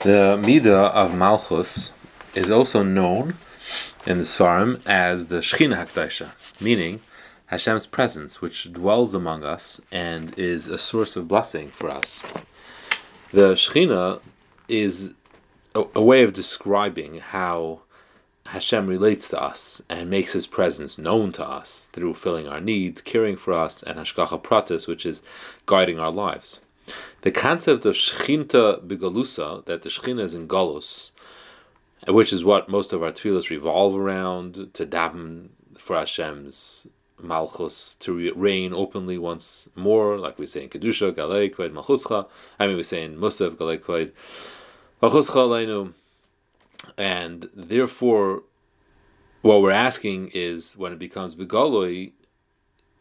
The Midah of Malchus is also known in the Svarim as the Shechina Hakdaisha, meaning Hashem's presence, which dwells among us and is a source of blessing for us. The Shechina is a, a way of describing how Hashem relates to us and makes His presence known to us through filling our needs, caring for us, and Hashgacha Pratis, which is guiding our lives. The concept of Shechinta Bigalusa, that the Shechina is in Galus, which is what most of our tefillahs revolve around, to daven for Hashem's Malchus, to reign openly once more, like we say in Kedusha, Galei Kved Malchuscha, I mean we say in Musaf, Galei Kved Malchuscha Leinu, and therefore what we're asking is when it becomes Begaloi,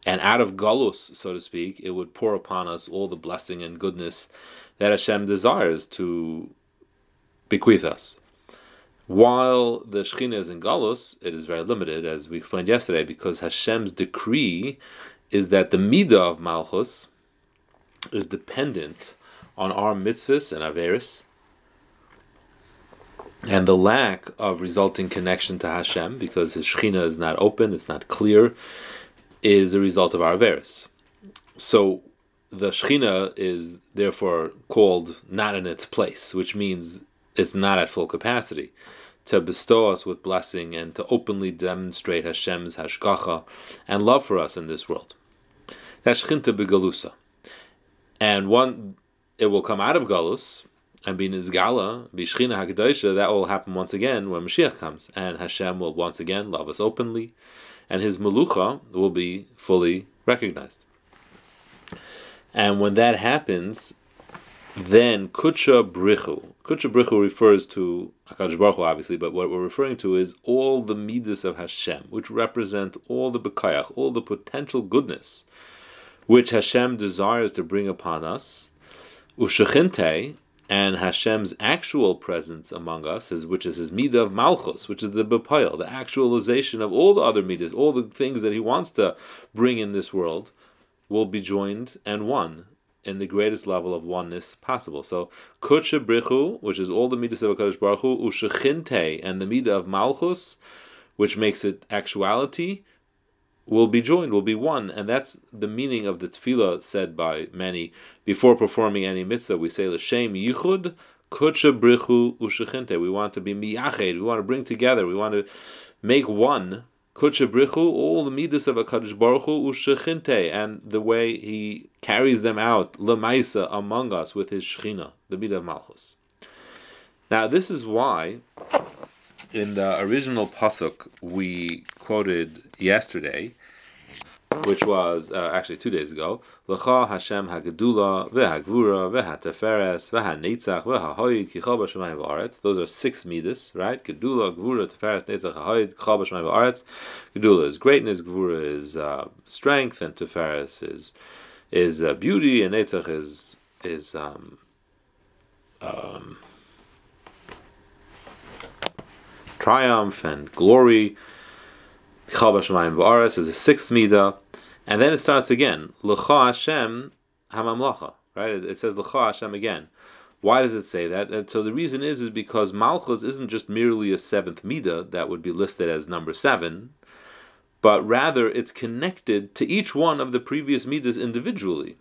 and out of galus, so to speak, it would pour upon us all the blessing and goodness that Hashem desires to bequeath us. While the Shekhinah is in galus, it is very limited, as we explained yesterday, because Hashem's decree is that the midah of Malchus is dependent on our mitzvahs and averis, and the lack of resulting connection to Hashem, because his Shekhinah is not open, it's not clear, is a result of our Averis. So the Shechina is therefore called not in its place, which means it's not at full capacity to bestow us with blessing and to openly demonstrate Hashem's hashgacha and love for us in this world. That's Shechinta begalusa. And one, it will come out of Galus and be Nizgala, be Shechina HaKadoshah, that will happen once again when Mashiach comes. And Hashem will once again love us openly and his melucha will be fully recognized. And when that happens, then kucha brichu. Kucha brichu refers to Hakadosh Baruch Hu, obviously, but what we're referring to is all the midas of Hashem, which represent all the bekayach, all the potential goodness, which Hashem desires to bring upon us. Ushechinte, and Hashem's actual presence among us, which is his midah of malchus, which is the bepayel, the actualization of all the other midas, all the things that he wants to bring in this world, will be joined and one in the greatest level of oneness possible. So kutsha brichu, which is all the midas of Hakadosh Baruch Hu, ushechinte, and the midah of malchus, which makes it actuality, will be joined, will be one, and that's the meaning of the tefillah said by many before performing any mitzvah. We say l'shem yichud kutsha brichu ushechinte. We want to be miyached. We want to bring together. We want to make one kutsha brichu all the midas of Hakadosh baruch hu ushechinte, and the way he carries them out lemaisa among us with his shechina, the midah of malchus. Now this is why in the original pasuk we quoted yesterday, which was uh, actually two days ago, L'cha Hashem Hagedula v'Hagvura v'Hateferes v'Hanetzach v'Hahoyid Kichal B'Shemayim V'Aretz. Those are six midas, right? Gedula, Gvura, Teferes, Netzach, Hahoyid Kichal B'Shemayim V'Aretz. Gedula is greatness, Gvura is uh, strength, and Teferes is is uh, beauty, and Netzach is is um, um, triumph and glory. Chal b'shamayim v'aras is the sixth midah, and then it starts again. L'cha Hashem hamamlacha. Right? It, says l'cha Hashem again. Why does it say that? And so the reason is is because Malchus isn't just merely a seventh midah that would be listed as number seven, but rather it's connected to each one of the previous midas individually.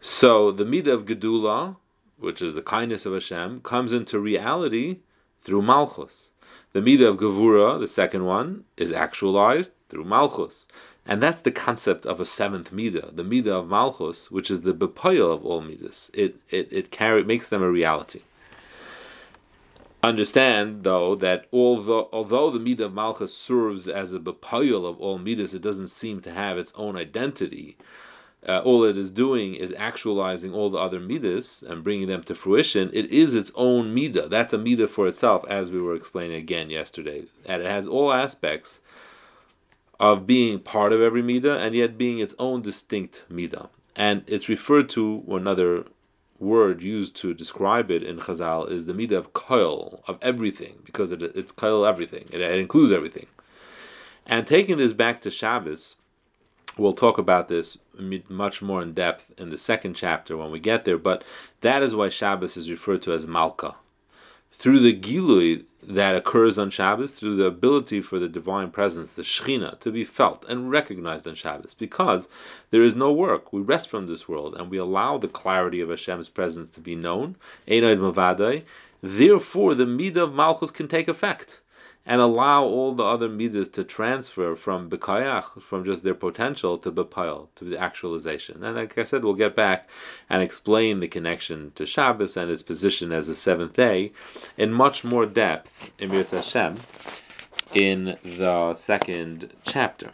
So the midah of Gedula, which is the kindness of Hashem, comes into reality through Malchus. The midah of Gevura, the second one, is actualized through Malchus. And that's the concept of a seventh midah, the midah of Malchus, which is the bepoil of all midas. It, it, it carry, makes them a reality. Understand, though, that although, although the midah of Malchus serves as a bepoil of all midas, it doesn't seem to have its own identity uh, all it is doing is actualizing all the other midas and bringing them to fruition, it is its own midah. That's a midah for itself, as we were explaining again yesterday. And it has all aspects of being part of every midah and yet being its own distinct midah. And it's referred to another word used to describe it in Chazal is the midah of koil, of everything, because it, it's koil everything. It, it includes everything. And taking this back to Shabbos, We'll talk about this much more in depth in the second chapter when we get there, but that is why Shabbos is referred to as Malka. through the Gilui that occurs on Shabbos, through the ability for the divine presence, the Shechina, to be felt and recognized on Shabbos, because there is no work. We rest from this world and we allow the clarity of Hashem's presence to be known. Therefore, the Midah of Malchus can take effect and allow all the other midas to transfer from bekayach, from just their potential, to bepayal, to the actualization. And like I said, we'll get back and explain the connection to Shabbos and its position as the seventh day in much more depth in Hashem in the second chapter.